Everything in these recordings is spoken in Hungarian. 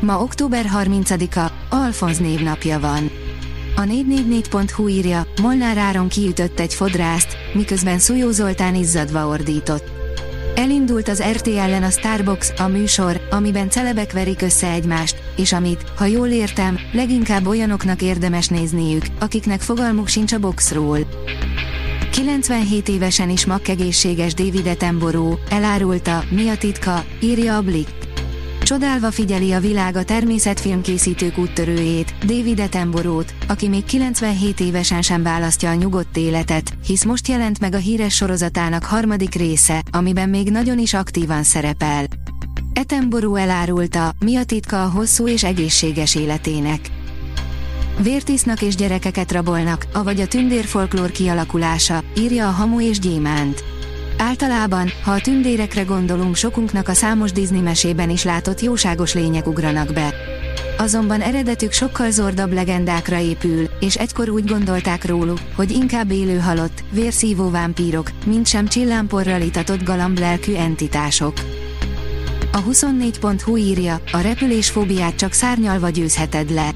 Ma október 30-a, Alfonz névnapja van. A 444.hu írja, Molnár Áron kiütött egy fodrászt, miközben Szujó Zoltán izzadva ordított. Elindult az RT ellen a Starbox, a műsor, amiben celebek verik össze egymást, és amit, ha jól értem, leginkább olyanoknak érdemes nézniük, akiknek fogalmuk sincs a boxról. 97 évesen is makkegészséges David Attenborough elárulta, mi a titka, írja a Blick. Csodálva figyeli a világ a természetfilmkészítők úttörőjét, David Attenborough-t, aki még 97 évesen sem választja a nyugodt életet, hisz most jelent meg a híres sorozatának harmadik része, amiben még nagyon is aktívan szerepel. Attenborough elárulta, mi a titka a hosszú és egészséges életének. Vértisznak és gyerekeket rabolnak, avagy a tündérfolklór kialakulása, írja a Hamu és Gyémánt. Általában, ha a tündérekre gondolunk sokunknak a számos Disney mesében is látott jóságos lények ugranak be. Azonban eredetük sokkal zordabb legendákra épül, és egykor úgy gondolták róluk, hogy inkább élő halott, vérszívó vámpírok, mint sem csillámporral itatott galamb lelkű entitások. A 24.hu írja, a repülésfóbiát csak szárnyalva győzheted le.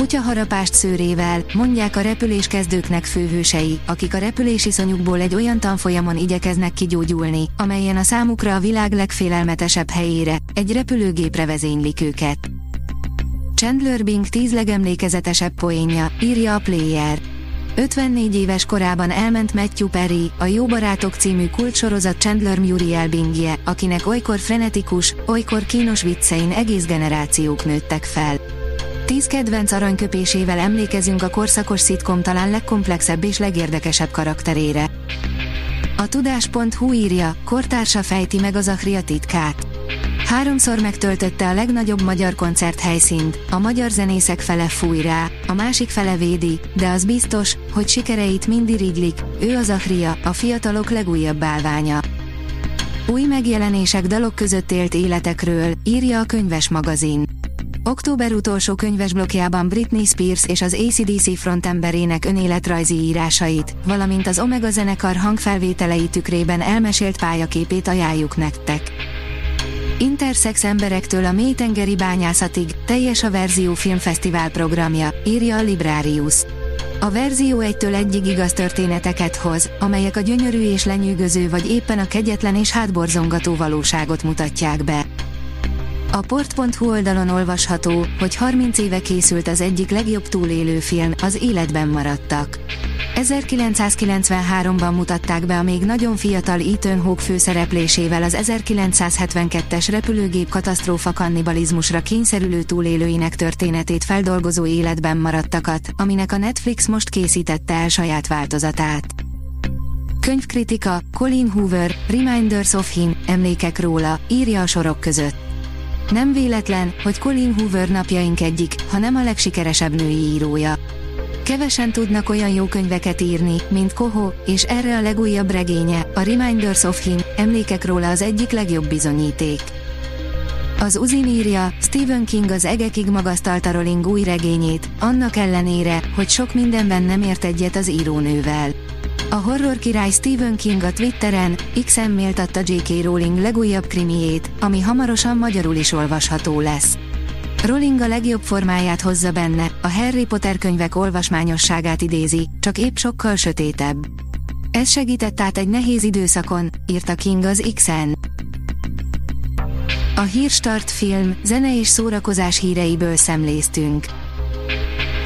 Kutyaharapást szőrével, mondják a repüléskezdőknek főhősei, akik a repülésiszonyukból egy olyan tanfolyamon igyekeznek kigyógyulni, amelyen a számukra a világ legfélelmetesebb helyére, egy repülőgépre vezénylik őket. Chandler Bing 10 legemlékezetesebb poénja, írja a Player. 54 éves korában elment Matthew Perry, a Jó Barátok című kultsorozat Chandler Muriel Bingje, akinek olykor frenetikus, olykor kínos viccein egész generációk nőttek fel. Tíz kedvenc aranyköpésével emlékezünk a korszakos szitkom talán legkomplexebb és legérdekesebb karakterére. A tudás.hu írja, kortársa fejti meg az Achria titkát. Háromszor megtöltötte a legnagyobb magyar koncert helyszínt, a magyar zenészek fele fúj rá, a másik fele védi, de az biztos, hogy sikereit mind irigylik, ő az Achria, a fiatalok legújabb bálványa. Új megjelenések dalok között élt életekről, írja a könyves magazin. Október utolsó könyvesblokjában Britney Spears és az ACDC frontemberének önéletrajzi írásait, valamint az Omega zenekar hangfelvételei tükrében elmesélt pályaképét ajánljuk nektek. Intersex emberektől a mélytengeri bányászatig, teljes a Verzió Filmfesztivál programja, írja a Librarius. A Verzió egytől egyig igaz történeteket hoz, amelyek a gyönyörű és lenyűgöző vagy éppen a kegyetlen és hátborzongató valóságot mutatják be. A port.hu oldalon olvasható, hogy 30 éve készült az egyik legjobb túlélő film, az életben maradtak. 1993-ban mutatták be a még nagyon fiatal Ethan Hawke főszereplésével az 1972-es repülőgép katasztrófa kannibalizmusra kényszerülő túlélőinek történetét feldolgozó életben maradtakat, aminek a Netflix most készítette el saját változatát. Könyvkritika, Colin Hoover, Reminders of Him, emlékek róla, írja a sorok között. Nem véletlen, hogy Colin Hoover napjaink egyik, ha nem a legsikeresebb női írója. Kevesen tudnak olyan jó könyveket írni, mint Koho, és erre a legújabb regénye, a Reminders of Him, emlékek róla az egyik legjobb bizonyíték. Az Uzin írja, Stephen King az egekig magasztalta Rowling új regényét, annak ellenére, hogy sok mindenben nem ért egyet az írónővel. A horror király Stephen King a Twitteren, X-en méltatta J.K. Rowling legújabb krimiét, ami hamarosan magyarul is olvasható lesz. Rowling a legjobb formáját hozza benne, a Harry Potter könyvek olvasmányosságát idézi, csak épp sokkal sötétebb. Ez segített át egy nehéz időszakon, írta King az X-en. A Hírstart film, zene és szórakozás híreiből szemléztünk.